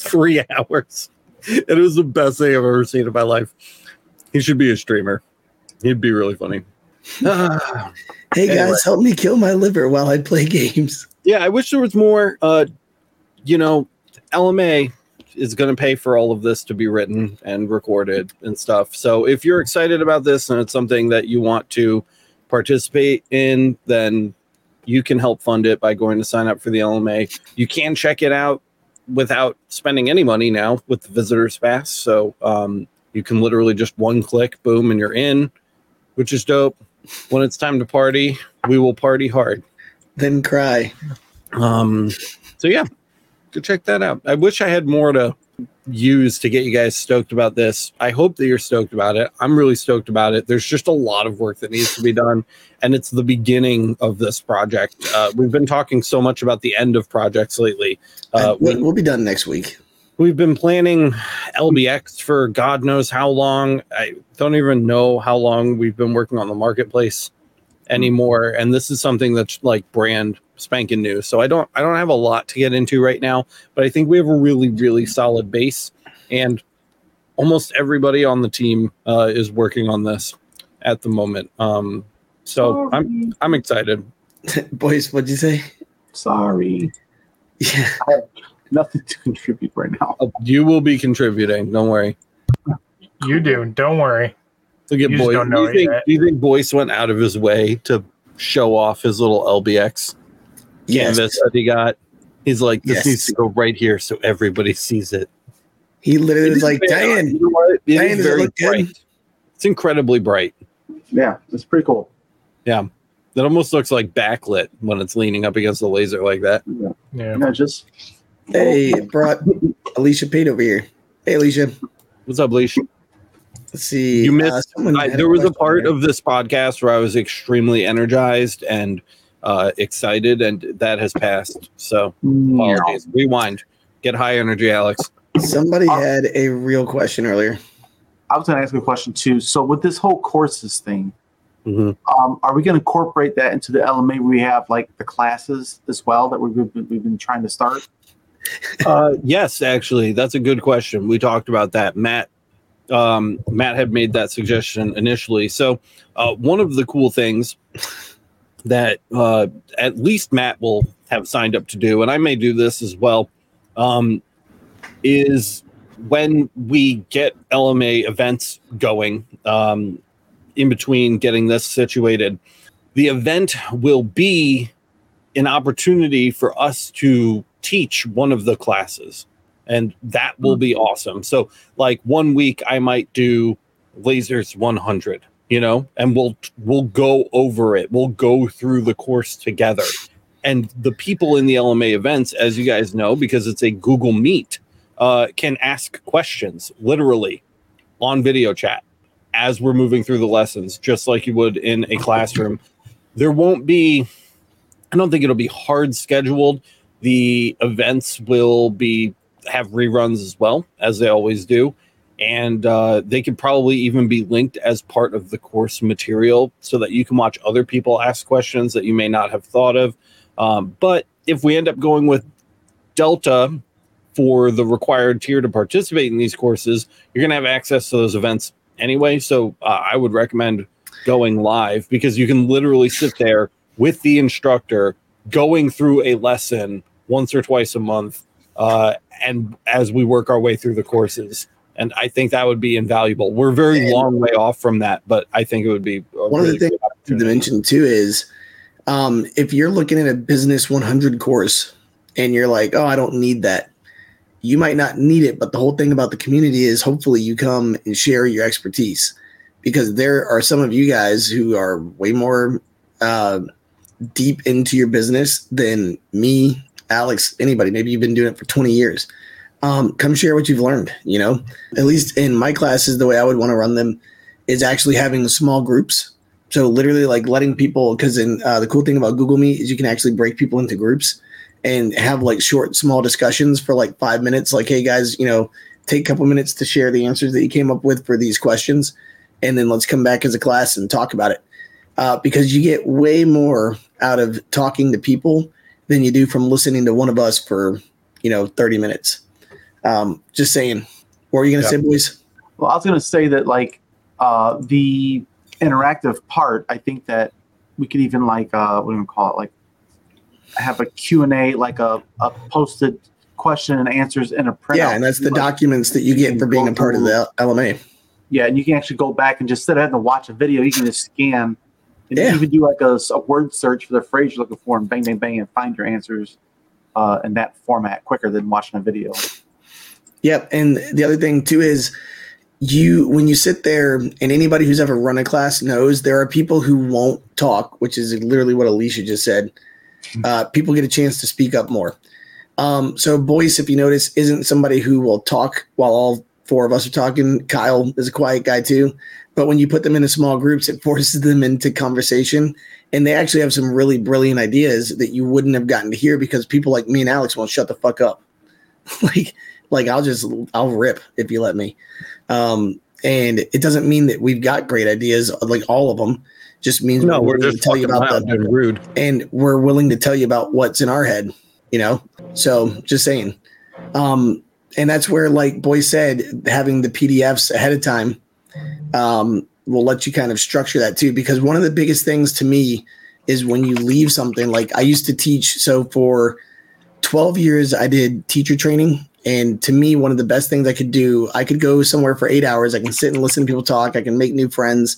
three hours. It was the best thing I've ever seen in my life. He should be a streamer. He'd be really funny. Ah, hey guys, anyway. help me kill my liver while I play games. yeah, I wish there was more. Uh, you know, LMA is going to pay for all of this to be written and recorded and stuff. So if you're excited about this and it's something that you want to participate in, then you can help fund it by going to sign up for the LMA. You can check it out without spending any money now with the visitors pass. So um, you can literally just one click, boom, and you're in, which is dope. When it's time to party, we will party hard. Then cry. Um, so yeah, go check that out. I wish I had more to use to get you guys stoked about this. I hope that you're stoked about it. I'm really stoked about it. There's just a lot of work that needs to be done, and it's the beginning of this project. Uh, we've been talking so much about the end of projects lately. Uh, we'll, we'll be done next week. we've been planning LBX for God knows how long. I don't even know how long we've been working on the marketplace anymore. And this is something that's like brand spanking new. So I don't I don't have a lot to get into right now, but I think we have a really, really solid base. And almost everybody on the team uh, is working on this at the moment. Um, so I'm I'm excited. Boyce, what'd you say? Sorry. Yeah. Nothing to contribute right now. You will be contributing. Don't worry. You do. Don't worry. Look at Boyce. don't Do you, think, do you think Boyce went out of his way to show off his little LBX Yes. canvas that he got? He's like, this Yes. needs to go right here so everybody sees it. He literally It was like, very- Diane, you know what? It Diane, is does it very look good? bright. It's incredibly bright. Yeah, it's pretty cool. Yeah. That almost looks like backlit when it's leaning up against the laser like that. Yeah. No, just Hey, brought Alicia Pate over here. Hey, Alicia. What's up, Leash? Let's see. You missed- someone I, had there was a part here. of this podcast where I was extremely energized and uh, excited, and that has passed. So meow. apologies. Rewind. Get high energy, Alex. somebody had a real question earlier. I was going to ask a question too. So with this whole courses thing, Mhm. um, are we going to incorporate that into the LMA? We have like the classes as well that we've been, we've been trying to start. Uh, yes, actually, that's a good question. We talked about that. Matt, um, Matt had made that suggestion initially. So, uh, one of the cool things that uh, at least Matt will have signed up to do, and I may do this as well, um, is when we get LMA events going, um, in between getting this situated, the event will be an opportunity for us to teach one of the classes and that will be awesome. So like one week i might do lasers 100 you know and we'll we'll go over it. We'll go through the course together. And the people in the lma events as you guys know because it's a google meet uh, can ask questions literally on video chat as we're moving through the lessons just like you would in a classroom. There won't be i don't think it'll be hard scheduled. The events will be have reruns as well as they always do. And uh, they could probably even be linked as part of the course material so that you can watch other people ask questions that you may not have thought of. Um, but if we end up going with delta for the required tier to participate in these courses you're going to have access to those events anyway. So uh, i would recommend going live because you can literally sit there with the instructor going through a lesson once or twice a month uh, and as we work our way through the courses and i think that would be invaluable we're very And- long way off from that but i think it would be One of the things to mention too is um, if you're looking at a business 100 course and you're like, oh, I don't need that, you might not need it. But the whole thing about the community is hopefully you come and share your expertise because there are some of you guys who are way more uh, deep into your business than me, Alex, anybody. Maybe you've been doing it for 20 years. Um, come share what you've learned. You know, at least in my classes, the way I would want to run them is actually having small groups so literally like letting people because in uh, the cool thing about google meet is you can actually break people into groups and have like short small discussions for like five minutes like hey guys you know take a couple minutes to share the answers that you came up with for these questions and then let's come back as a class and talk about it uh, because you get way more out of talking to people than you do from listening to one of us for you know 30 minutes um, just saying what are you gonna Yep. say Boyce Well, I was going to say that like uh, the interactive part, I think that we could even like uh, what do we call it? Like have a Q and A, like a, a posted question and answers in a printout. yeah and that's the Like, documents that you get for being a part of the lma Yeah, and you can actually go back and just instead of having to watch a video, you can just scan and Yeah. even do like a word search for the phrase you're looking for and bang, bang, bang, and find your answers uh, in that format quicker than watching a video. Yep. And the other thing too is you when you sit there and anybody who's ever run a class knows there are people who won't talk, which is literally what Alicia just said. Uh, people get a chance to speak up more. Um, so Boyce, if you notice, isn't somebody who will talk while all four of us are talking. Kyle is a quiet guy too. But when you put them into small groups, it forces them into conversation. And they actually have some really brilliant ideas that you wouldn't have gotten to hear because people like me and Alex won't shut the fuck up. like like I'll just I'll rip if you let me. Um, and it doesn't mean that we've got great ideas, like all of them. Just means no we're willing just to tell you about the, and rude and we're willing to tell you about what's in our head, you know. So just saying. Um, and that's where, like Boy said, having the PDFs ahead of time um, will let you kind of structure that too. Because one of the biggest things to me is when you leave something. Like I used to teach, so for 12 years I did teacher training. And to me, one of the best things I could do, I could go somewhere for eight hours. I can sit and listen to people talk. I can make new friends.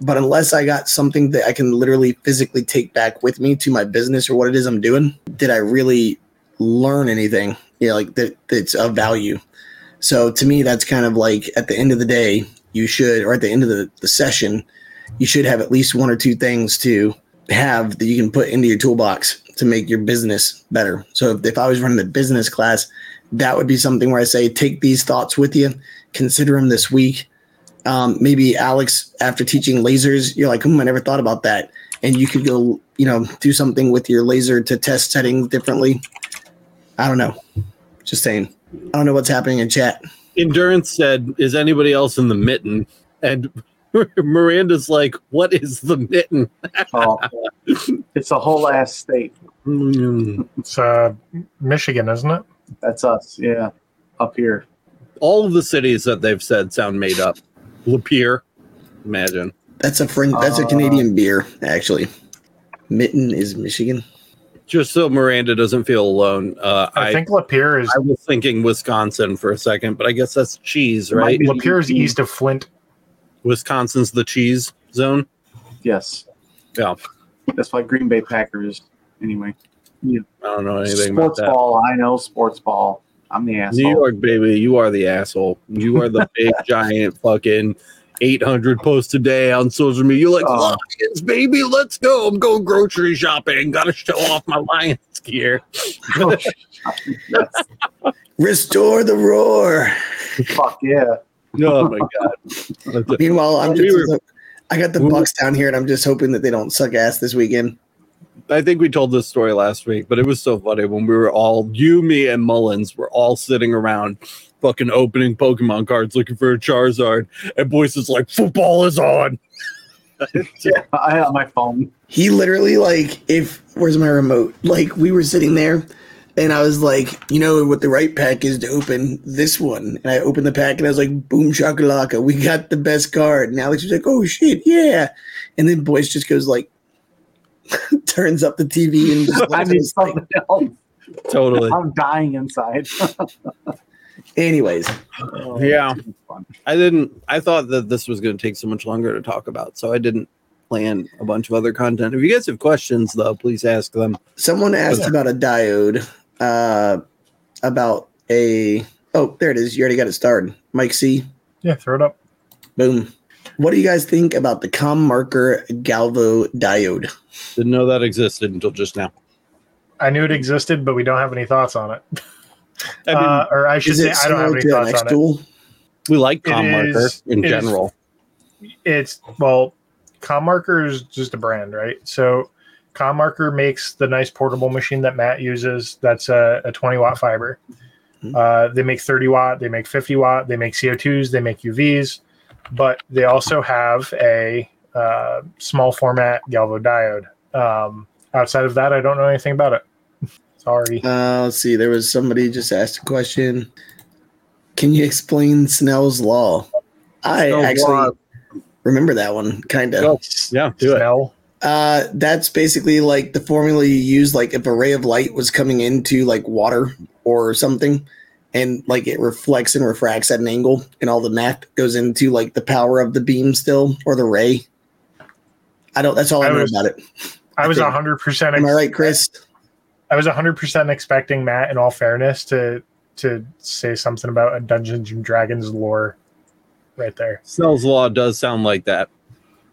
But unless I got something that I can literally physically take back with me to my business or what it is I'm doing, did I really learn anything? Know, like that that's of value. So to me, that's kind of like at the end of the day, you should, or at the end of the, the session, you should have at least one or two things to have that you can put into your toolbox to make your business better. So if, if I was running a business class, that would be something where I say, take these thoughts with you, consider them this week. Um, maybe Alex, after teaching lasers, you're like, hmm, I never thought about that. And you could go, you know, do something with your laser to test settings differently. I don't know. Just saying. I don't know what's happening in chat. Endurance said, "Is anybody else in the mitten?" And Miranda's like, "What is the mitten?" Oh, it's a whole ass state. Mm. It's uh, Michigan, isn't it? That's us. Yeah, up here. All of the cities that they've said sound made up. Lapeer, imagine. That's a French, that's a Uh, Canadian beer, actually. Mitten is Michigan. Just so Miranda doesn't feel alone, uh, I, I, think Lapeer is I was thinking Wisconsin for a second, but I guess that's cheese, right? Might. Lapeer is east of Flint. Wisconsin's the cheese zone. Yes. Yeah. That's why Green Bay Packers. Anyway, Yeah. I don't know anything about sports that. ball. I know sports ball. I'm the asshole. New York, baby, you are the asshole. You are the big giant fucking 800 posts a day on social media. You're like, Oh. Lions, baby, let's go. I'm going grocery shopping. Got to show off my Lions gear. Oh, Restore the roar. Fuck yeah. Oh my god. Meanwhile, I'm We just were- I got the we were- Bucks down here, and I'm just hoping that they don't suck ass this weekend. I think we told this story last week, but it was so funny when we were all you, me, and Mullins were all sitting around fucking opening Pokemon cards looking for a Charizard. And Boyce is like, football is on. Yeah, I have my phone. He literally like, if where's my remote? Like we were sitting there, and I was like, you know what the right pack is to open this one, and I opened the pack, and I was like, boom shakalaka, we got the best card. And Alex was like, oh shit, yeah, and then Boyce just goes like, turns up the TV and just I need something else. Totally. I'm dying inside. anyways. Yeah. I didn't. I thought that this was going to take so much longer to talk about, so I didn't plan a bunch of other content. If you guys have questions, though, please ask them. Someone asked Yeah. about a diode, uh, about a. Oh, there it is. You already got it started. Mike C. Yeah, throw it up. Boom. What do you guys think about the ComMarker Galvo diode? Didn't know that existed until just now. I knew it existed, but we don't have any thoughts on it. I mean, uh, or I should say, I don't have any thoughts X on it. we like it ComMarker is- in it is- general. It's well, ComMarker is just a brand, right? So ComMarker makes the nice portable machine that Matt uses. That's a, a 20 watt fiber. Mhm. Uh, they make 30 watt, they make 50 watt, they make CO2s, they make UVs, but they also have a uh, small format Galvo diode. Um, outside of that, I don't know anything about it. Sorry. Uh, let's see. There was somebody just asked a question. Can you explain Snell's law? I Snell's actually law. remember that one, kind of. Go. Yeah, do it. Snell. Uh, that's basically like the formula you use, like if a ray of light was coming into like water or something, and like it reflects and refracts at an angle, and all the math goes into like the power of the beam still or the ray. I don't. That's all I, I know was- about it. I was think- 100% Am I right, Chris? I was 100% expecting Matt, in all fairness, to to say something about a Dungeons and Dragons lore right there. Snell's Law does sound like that.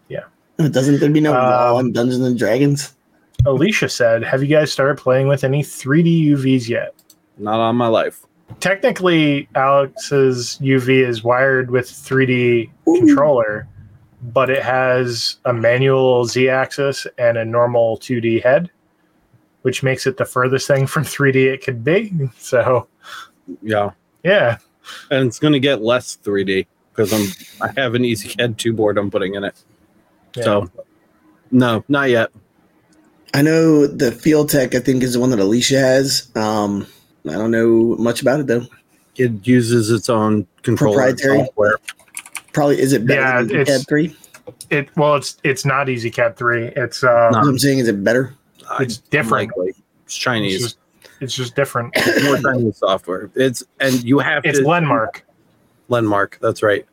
Yeah it doesn't there be no law Um, in Dungeons and Dragons? Alicia said, Have you guys started playing with any 3D UVs yet? Not on my life. Technically, Alex's UV is wired with 3D Ooh. controller, but it has a manual Z axis and a normal 2D head, which makes it the furthest thing from 3D it could be. So, Yeah, yeah. and it's going to get less 3D because I'm I have an EZCAD two board I'm putting in it. yeah. So no, not yet. I know the Feeltek. I think is the one that Alicia has. Um, I don't know much about it though. It uses its own controller Proprietary? software. Probably is it better Yeah, than it's- CAD three? it well, it's it's not EZCAD 3. It's uh, No. I'm saying is it better? It's different. Likely. It's It's Chinese. just, it's just different. It's more Chinese software. It's and you have It's to Lenmark. Lenmark. That's right.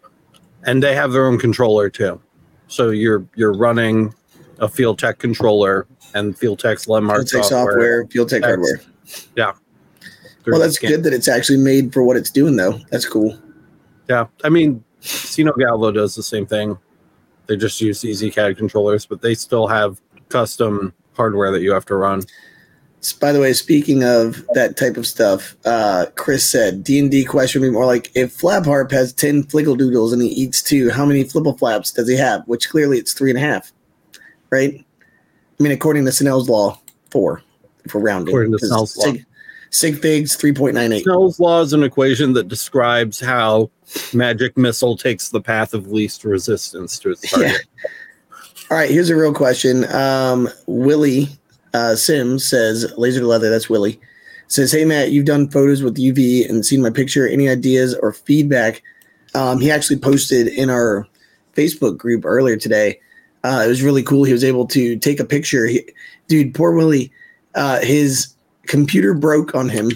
And they have their own controller too. So you're you're running a Feeltek controller and Feeltek's Lenmark Feeltek software. software, Feeltek hardware. Through Well, that's scan. good that it's actually made for what it's doing though. That's cool. Yeah, I mean, Sino Galvo does the same thing. They just use EZCAD controllers, but they still have custom hardware that you have to run. By the way, speaking of that type of stuff, uh, Chris said D and D question would be more like if Flabharp has ten fliggle doodles and he eats two, how many flibble flaps does he have? Which clearly it's three and a half, right? I mean, according to Snell's law, four we're rounding. According to Snell's law. Sig, figs three point nine eight. Snell's law is an equation that describes how magic missile takes the path of least resistance to its target. Yeah. All right, here's a real question. Um, Willie uh, Sims says, "Laser to leather." That's Willie. Says, "Hey Matt, you've done photos with UV and seen my picture. Any ideas or feedback?" Um, he actually posted in our Facebook group earlier today. Uh, it was really cool. He was able to take a picture. He, dude, poor Willie. Uh, his computer broke on him.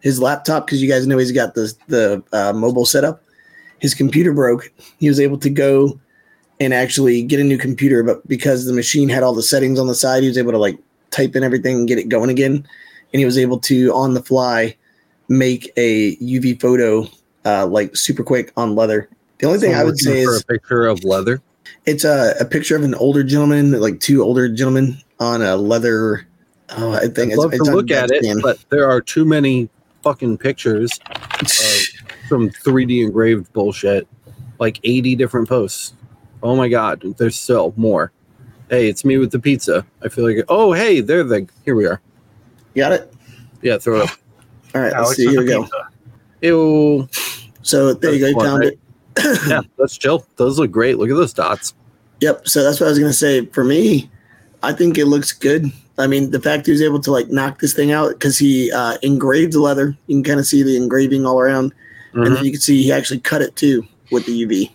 His laptop, because you guys know he's got the the uh, mobile setup. His computer broke. He was able to go and actually get a new computer, but because the machine had all the settings on the side, he was able to like type in everything and get it going again. And he was able to on the fly make a UV photo uh, like super quick on leather. The only thing I would say is a picture of leather. it's a, a picture of an older gentleman, like two older gentlemen on a leather. Oh, I think I'd love it's, to on look at it, Deadspan. but there are too many fucking pictures of some 3D engraved bullshit. Like 80 different posts. Oh my god, there's still more. Hey, it's me with the pizza. I feel like oh hey, there the here we are. got it. Yeah, throw it up. All right, let's see. with Here the we go. Ew. So there you go. You That's found one, it. Yeah, let's chill. Those look great. Look at those dots. Yep. So that's what I was gonna say. For me, I think it looks good. I mean, the fact he was able to like knock this thing out because he uh, engraved the leather. You can kind of see the engraving all around, and Mhm. then you can see he actually cut it too with the UV.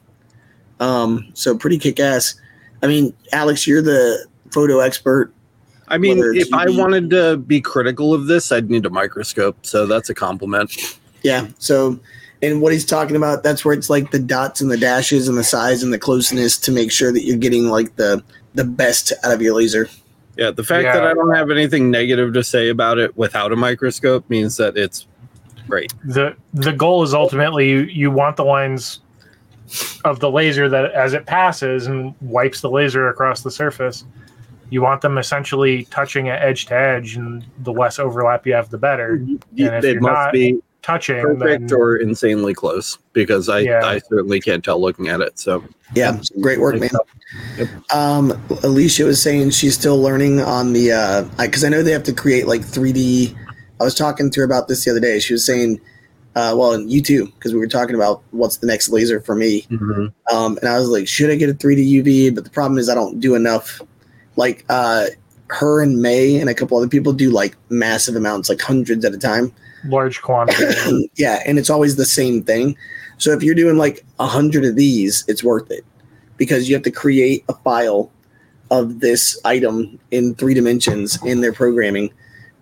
Um, so pretty kick ass. I mean, Alex, you're the photo expert. I mean, if I wanted to be critical of this, I'd need a microscope. So that's a compliment. Yeah. So, and what he's talking about, that's where it's like the dots and the dashes and the size and the closeness to make sure that you're getting like the the best out of your laser. Yeah, the fact that I don't have anything negative to say about it without a microscope means that it's great. the the goal is ultimately you, you want the lines of the laser that as it passes and wipes the laser across the surface you want them essentially touching at edge to edge and the less overlap you have the better. Mm-hmm. And if you're must not be touching perfect then or insanely close because I, Yeah. I certainly can't tell looking at it. So Yeah. Great work, man. Yep. Um, Alicia was saying she's still learning on the uh, because I know they have to create like 3D. I was talking to her about this the other day. She was saying, uh, well, and you too, because we were talking about what's the next laser for me. Mhm. Um, and I was like, should I get a 3D UV? But the problem is I don't do enough. Like uh, her and May and a couple other people do like massive amounts, like hundreds at a time. Large quantity yeah, and it's always the same thing. So if you're doing like a hundred of these, it's worth it because you have to create a file of this item in three dimensions in their programming,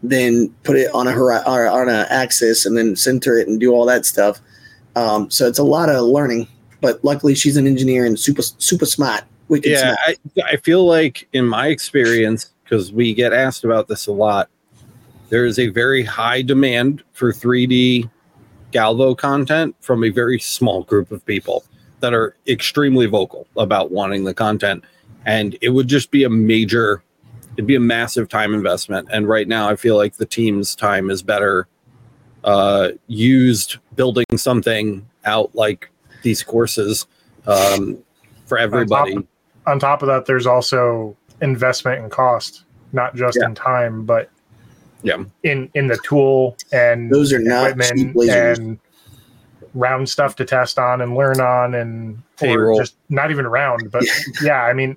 then put it on a hori- or on an axis, and then center it and do all that stuff. Um, so it's a lot of learning. But luckily, she's an engineer and super super smart. Wicked yeah, smart. I, I feel like in my experience, because we get asked about this a lot, there is a very high demand for 3D Galvo content from a very small group of people that are extremely vocal about wanting the content. And it would just be a major, it'd be a massive time investment. And right now, I feel like the team's time is better uh, used building something out like these courses um, for everybody. on top of that there's also investment and cost not just Yeah. in time but Yeah. in in the tool and Those are not cheap equipment lasers. and round stuff to test on and learn on and or just not even round but yeah i mean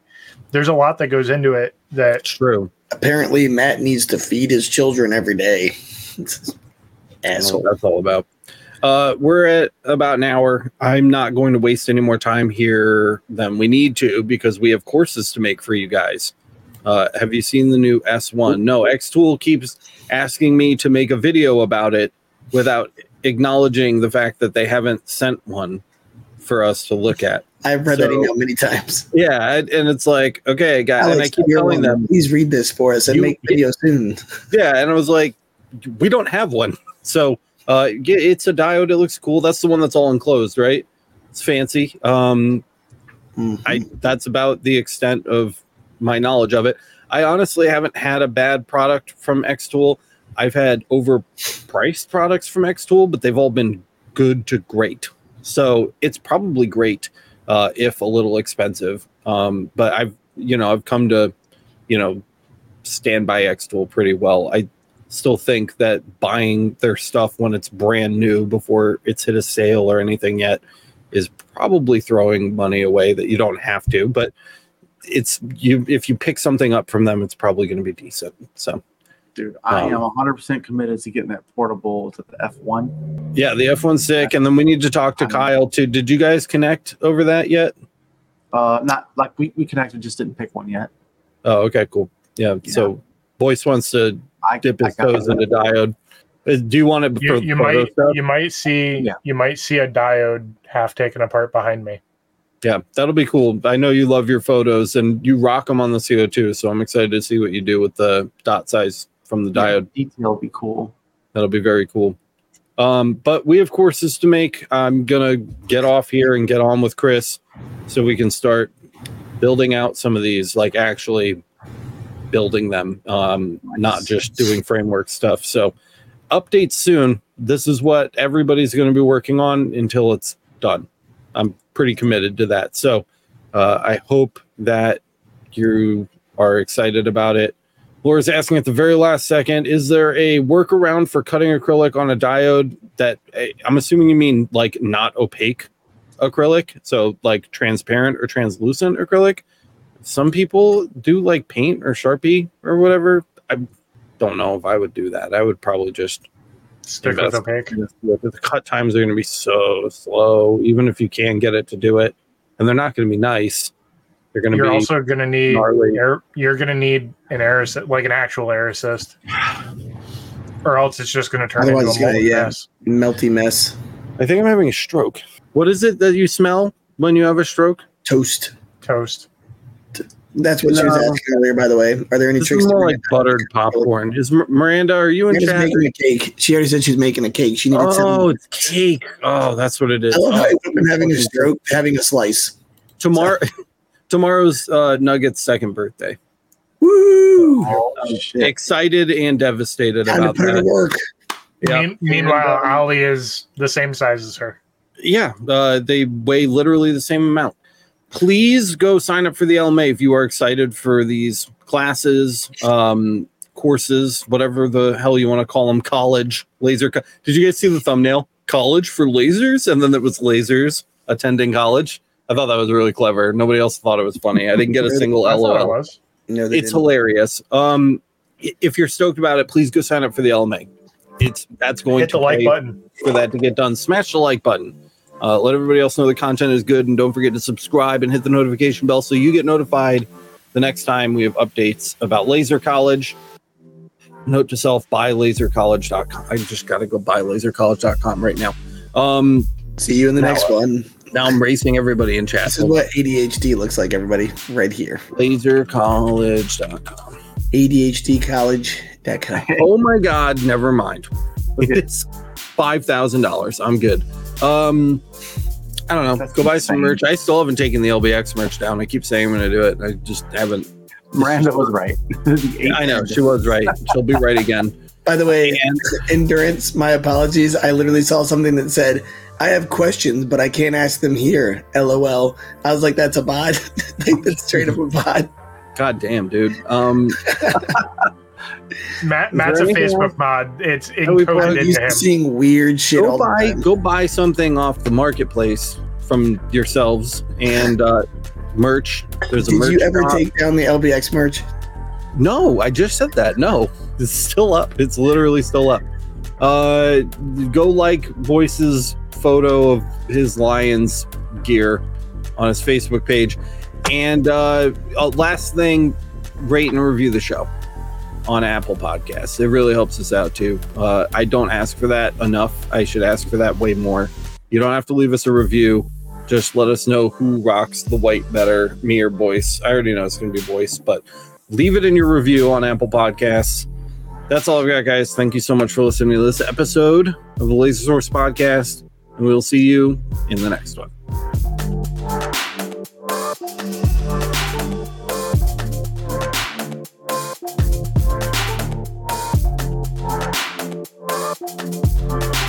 there's a lot that goes into it that's True. Apparently, Matt needs to feed his children every day. I don't know Asshole. that's all about. Uh, we're at about an hour. I'm not going to waste any more time here than we need to because we have courses to make for you guys. Uh, have you seen the new S1? No, Xtool keeps asking me to make a video about it without acknowledging the fact that they haven't sent one for us to look at. I've read that email many times. Yeah, and and it's like, okay, guys, and I keep telling one. them, please read this for us and You- make video soon. Yeah, and I was like, we don't have one. So uh it's a diode, it looks cool. That's the one that's all enclosed, right? It's fancy. Um Mhm. I that's about the extent of my knowledge of it. I honestly haven't had a bad product from Xtool. I've had overpriced products from Xtool, but they've all been good to great. So it's probably great, uh, if a little expensive. Um, but I've you know I've come to you know stand by Xtool pretty well. I still think that buying their stuff when it's brand new before it's hit a sale or anything yet is probably throwing money away that you don't have to. But it's you if you pick something up from them, it's probably going to be decent. So Dude, I Um, am 100% committed to getting that portable to the F1. yeah, the F1 sick, and then we need to talk to I'm- Kyle too. Did you guys connect over that yet? Uh, not like we, we connected, just didn't pick one yet. Oh, okay, cool. Yeah, so Boyce wants to I dip his got toes that. into diode. Uh, Do you want it You, for you photo might stuff? you might see Yeah. you might see a diode half taken apart behind me. Yeah, that'll be cool. I know you love your photos and you rock them on the CO2, so I'm excited to see what you do with the dot size from the Yeah, diode. detail would be cool. That'll be very cool. Um, but we have courses to make. I'm gonna get off here and get on with Chris so we can start building out some of these, like actually building them, um, not just doing framework stuff. So updates soon. This is what everybody's going to be working on until it's done. I'm pretty committed to that. So uh, I hope that you are excited about it. Laura's asking at the very last second, is there a workaround for cutting acrylic on a diode that eh, I'm assuming you mean like not opaque acrylic, so like transparent or translucent acrylic? Some people do like paint or Sharpie or whatever. I don't know if I would do that. I would probably just Stick with opaque. the cut times are going to be so slow, even if you can get it to do it, and they're not going to be nice. They're going to You're be also going to need air, you're going to need an air assist, like an actual air assist, or else it's just going to turn Otherwise into a gonna- molten yeah. mess. Melty mess. I think I'm having a stroke. What is it that you smell when you have a stroke? Toast. Toast. That's what she was No. asking earlier, by the way. Are there any This tricks? is more like buttered popcorn. Is Miranda? Are you in Miranda's chat? making a cake. She already said she's making a cake. She needed Oh, it's cake. Oh, that's what it is. I love how Oh, I went from having a stroke to having a slice. tomorrow. Tomorrow's uh, Nugget's second birthday. Woo! Oh, shit. Excited and devastated Time to about put her to that. work. Yeah. Mean- meanwhile, And, Ali is the same size as her. Yeah, uh, they weigh literally the same amount. Please go sign up for the LMA if you are excited for these classes, um, courses, whatever the hell you want to call them. College laser. Co- Did you guys see the thumbnail? College for lasers, and then it was lasers attending college. I thought that was really clever. Nobody else thought it was funny. I didn't get a single I thought it LOL. was. No, It's didn't. hilarious. Um, if you're stoked about it, please go sign up for the LMA. It's that's going Hit to the like button. for that to get done. Smash the like button. Uh, let everybody else know the content is good, and don't forget to subscribe and hit the notification bell so you get notified the next time we have updates about Laser College. Note to self: buy lasercollege.com. I just got to go buy lasercollege.com right now. Um, See you in the Now, next one. now I'm racing everybody in chat. This is what ADHD looks like, everybody. Right here. lasercollege.com. ADHDcollege.com. Oh my God! Never mind. Look at- It's five thousand dollars. I'm good. Um, I don't know. That's Go buy some merch. I still haven't taken the LBX merch down. I keep saying I'm going to do it. I just haven't. Miranda was right. I know she was right. She'll be right again. By the way, And endurance, my apologies. I literally saw something that said, I have questions, but I can't ask them here. LOL. I was like, that's a bot. like, that's straight up a bot. God damn, dude. Um, Matt, Matt's a there anything Facebook mod. It's Are we encoded plugged? Into him. seeing weird shit go all the buy time. go buy something off the marketplace from yourselves and uh, merch. There's a Did merch. you ever shop. take down the LBX merch? No, I just said that. No, it's still up. It's literally still up. Uh, go like Boyce's photo of his Lions gear on his Facebook page. And uh, uh, last thing, rate and review the show on Apple Podcasts. It really helps us out too. Uh, I don't ask for that enough. I should ask for that way more. You don't have to leave us a review. Just let us know who rocks the white better, me or Boyce. I already know it's going to be Boyce, but leave it in your review on Apple Podcasts. That's all I've got, guys. Thank you so much for listening to this episode of the Laser Source Podcast, and we'll see you in the next one. Thank